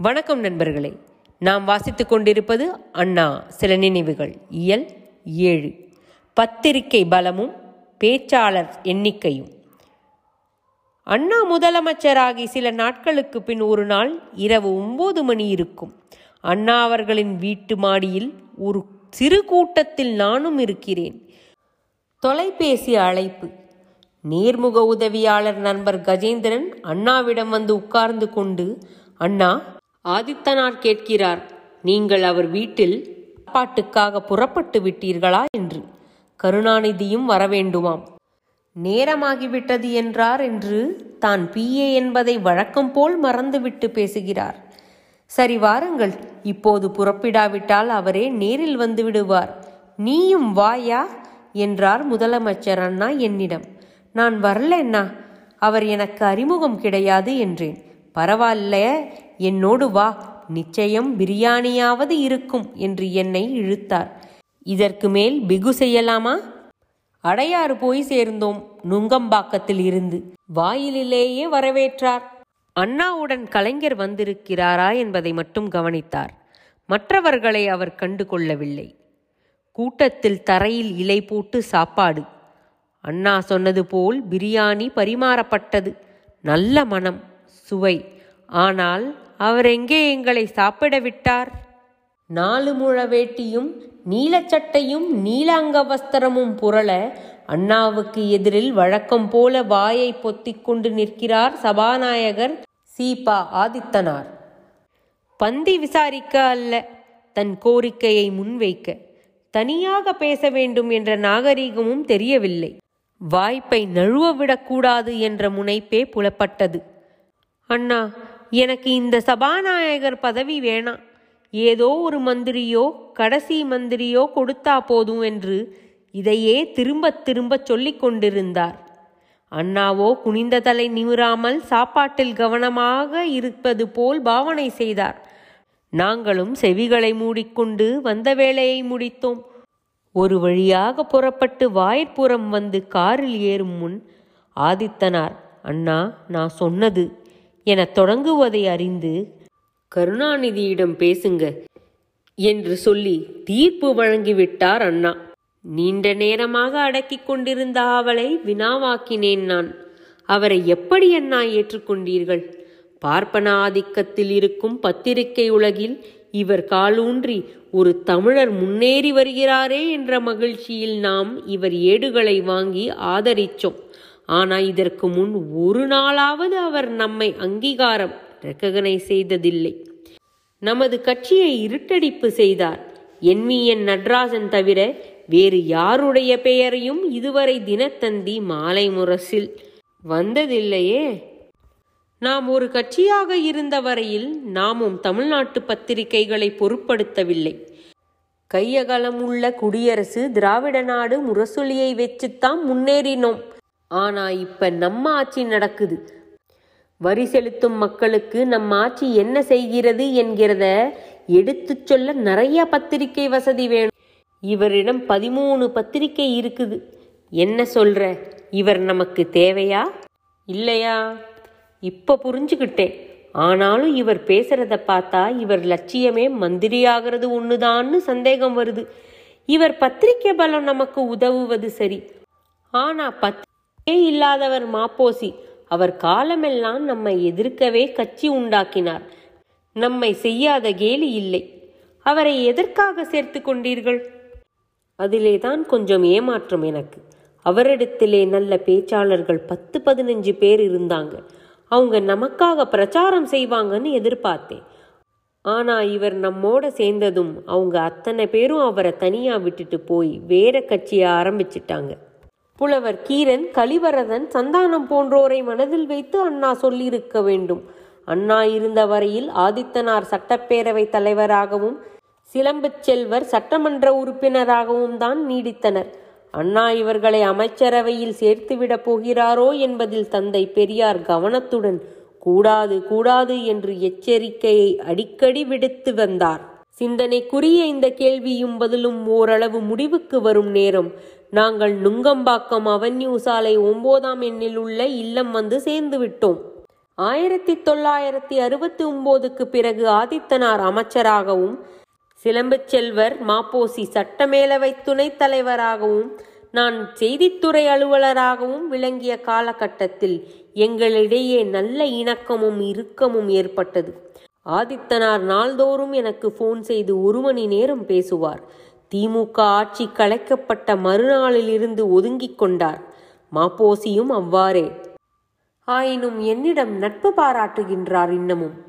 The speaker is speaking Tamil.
வணக்கம் நண்பர்களே. நாம் வாசித்துக் கொண்டிருப்பது அண்ணா சில நினைவுகள். இயல் ஏழு. பத்திரிகை பலமும் பேச்சாளர் எண்ணிக்கையும். அண்ணா முதலமைச்சராகி சில நாட்களுக்கு பின் ஒரு நாள் இரவு ஒன்பது மணி இருக்கும். அண்ணா அவர்களின் வீட்டு மாடியில் ஒரு சிறு கூட்டத்தில் நானும் இருக்கிறேன். தொலைபேசி அழைப்பு. நேர்முக உதவியாளர் நண்பர் கஜேந்திரன் அண்ணாவிடம் வந்து உட்கார்ந்து கொண்டு அண்ணா ஆதித்தனார் கேட்கிறார் நீங்கள் அவர் வீட்டில் சாப்பாட்டுக்காக புறப்பட்டு விட்டீர்களா? என்று. கருணாநிதியும் வரவேண்டுமாம். நேரமாகிவிட்டது என்றார் என்று தான் பிஏ என்பதை வழக்கம் போல் மறந்துவிட்டு பேசுகிறார். சரி வாருங்கள் இப்போது புறப்பிடாவிட்டால் அவரே நேரில் வந்து விடுவார். நீயும் வாயா? என்றார் முதலமைச்சர் அண்ணா என்னிடம். நான் வரலண்ணா அவர் எனக்கு அறிமுகம் கிடையாது என்றேன். பரவாயில்ல என்னோடு வா நிச்சயம் பிரியாணியாவது இருக்கும் என்று என்னை இழுத்தார். இதற்கு மேல் பிகு செய்யலாமா? அடையாறு போய் சேர்ந்தோம் நுங்கம்பாக்கத்தில் இருந்து. வாயிலிலேயே வரவேற்றார். அண்ணாவுடன் கலைஞர் வந்திருக்கிறாரா என்பதை மட்டும் கவனித்தார். மற்றவர்களை அவர் கண்டு கொள்ளவில்லை. கூட்டத்தில் தரையில் இலை போட்டு சாப்பாடு. அண்ணா சொன்னது போல் பிரியாணி பரிமாறப்பட்டது. நல்ல மனம். சுவை. ஆனால் அவர் எங்கே எங்களை சாப்பிட விட்டார் நாலு முழ வேட்டியும் நீலச்சட்டையும் நீல அங்கவஸ்திரமும் புரள அண்ணாவுக்கு எதிரில் வழக்கம் போல வாயை பொத்திக்கொண்டு நிற்கிறார் சபாநாயகர் சீபா ஆதித்தனார். பந்தி விசாரிக்க அல்ல தன் கோரிக்கையை முன்வைக்க. தனியாக பேச வேண்டும் என்ற நாகரீகமும் தெரியவில்லை. வாய்ப்பை நழுவ விடக்கூடாது என்ற முனைப்பே புலப்பட்டது. அண்ணா எனக்கு இந்த சபாநாயகர் பதவி வேணாம். ஏதோ ஒரு மந்திரியோ கடைசி மந்திரியோ கொடுத்தா போதும் என்று இதையே திரும்ப திரும்ப சொல்லிக் கொண்டிருந்தார். அண்ணாவோ குனிந்த தலை நிமிராமல் சாப்பாட்டில் கவனமாக இருப்பது போல் பாவனை செய்தார். நாங்களும் செவிகளை மூடிக்கொண்டு வந்த வேலையை முடித்தோம். ஒரு வழியாக புறப்பட்டு வாய்ப்புறம் வந்து காரில் ஏறும் முன் ஆதித்தனார் அண்ணா நான் சொன்னது என தொடங்குவதை அறிந்து கருணாநிதியிடம் பேசுங்க என்று சொல்லி தீர்ப்பு வழங்கிவிட்டார் அண்ணா. நீண்ட நேரமாக அடக்கிக் கொண்டிருந்த அவளை வினாவாக்கினேன் நான். அவரை எப்படி அண்ணா ஏற்றுக்கொண்டீர்கள்? பார்ப்பன ஆதிக்கத்தில் இருக்கும் பத்திரிகை உலகில் இவர் காலூன்றி ஒரு தமிழர் முன்னேறி வருகிறாரே என்ற மகிழ்ச்சியில் நாம் இவர் ஏடுகளை வாங்கி ஆதரிச்சோம். ஆனால் இதற்கு முன் ஒரு நாளாவது அவர் நம்மை அங்கீகாரம் ரெக்ககனைஸ் செய்ததில்லை. நமது கட்சியை இருட்டடிப்பு செய்தார். என் நடராஜன் தவிர வேறு யாருடைய பெயரையும் இதுவரை தினத்தந்தி மாலை முரசில் வந்ததில்லையே. நாம் ஒரு கட்சியாக இருந்த வரையில் நாமும் தமிழ்நாட்டு பத்திரிகைகளை பொருட்படுத்தவில்லை. கையகலம் உள்ள குடியரசு திராவிட நாடு முரசொலியை வச்சுத்தான் முன்னேறினோம். ஆனா இப்ப நம்ம ஆட்சி நடக்குது. வரி செலுத்தும் மக்களுக்கு நம்ம ஆட்சி என்ன செய்கிறது என்கிறத எடுத்துச் சொல்ல நிறைய பத்திரிகை வசதி வேணும். இவரிடம் பதிமூணு பத்திரிகை இருக்குது. என்ன சொல்ற? இவர் நமக்கு தேவையா? இல்லையா? இப்ப புரிஞ்சுக்கிட்டேன் ஆனாலும் இவர் பேசுறத பார்த்தா இவர் லட்சியமே மந்திரியாகிறது ஒன்றுதான்னு ஒண்ணுதான்னு சந்தேகம் வருது. இவர் பத்திரிகை பலம் நமக்கு உதவுவது சரி. ஆனா பத் இல்லாதவர் மாப்போசி. அவர் காலமெல்லாம் நம்மை எதிர்க்கவே கட்சி உண்டாக்கினார். நம்மை செய்யாத கேலி இல்லை. அவரை எதற்காக சேர்த்து கொண்டீர்கள்? அதிலே தான் கொஞ்சம் ஏமாற்றம் எனக்கு. அவரிடத்திலே நல்ல பேச்சாளர்கள் பத்து பதினஞ்சு பேர் இருந்தாங்க. அவங்க நமக்காக பிரச்சாரம் செய்வாங்கன்னு எதிர்பார்த்தேன். ஆனா இவர் நம்மோட சேர்ந்ததும் அவங்க அத்தனை பேரும் அவரை தனியா விட்டுட்டு போய் வேற கட்சியை ஆரம்பிச்சிட்டாங்க. புலவர் கீரன் கலிவரதன் சந்தானம் போன்றோரை மனதில் வைத்து அண்ணா சொல்லியிருக்க வேண்டும். அண்ணா இருந்த வரையில் ஆதித்தனார் சட்டப்பேரவை தலைவராகவும் சிலம்புச் செல்வர் சட்டமன்ற உறுப்பினராகவும் தான் நீடித்தனர். அண்ணா இவர்களை அமைச்சரவையில் சேர்த்துவிடப் போகிறாரோ என்பதில் தந்தை பெரியார் கவனத்துடன் கூடாது கூடாது என்று எச்சரிக்கையை அடிக்கடி விடுத்து வந்தார். சிந்தனைக்குரிய இந்த கேள்வியும் பதிலும் ஓரளவு முடிவுக்கு வரும் நேரம். நாங்கள் நுங்கம்பாக்கம் அவென்யூ சாலை ஒன்பதாம் எண்ணில் உள்ள இல்லம் வந்து சேர்ந்து விட்டோம் ஆயிரத்தி தொள்ளாயிரத்தி அறுபத்தி ஒன்பதுக்கு பிறகு ஆதித்தனார் அமைச்சராகவும் சிலம்பச் செல்வர் மாப்போசி சட்டமேலவை துணைத் தலைவராகவும் நான் செய்தித்துறை அலுவலராகவும் விளங்கிய காலகட்டத்தில் எங்களிடையே நல்ல இணக்கமும் இறுக்கமும் ஏற்பட்டது. ஆதித்தனார் நாள்தோறும் எனக்கு ஃபோன் செய்து ஒரு மணி நேரம் பேசுவார். திமுக ஆட்சி கலைக்கப்பட்ட மறுநாளிலிருந்து ஒதுங்கிக் கொண்டார். மாப்போசியும் அவ்வாறே. ஆயினும் என்னிடம் நட்பு பாராட்டுகின்றார் இன்னமும்.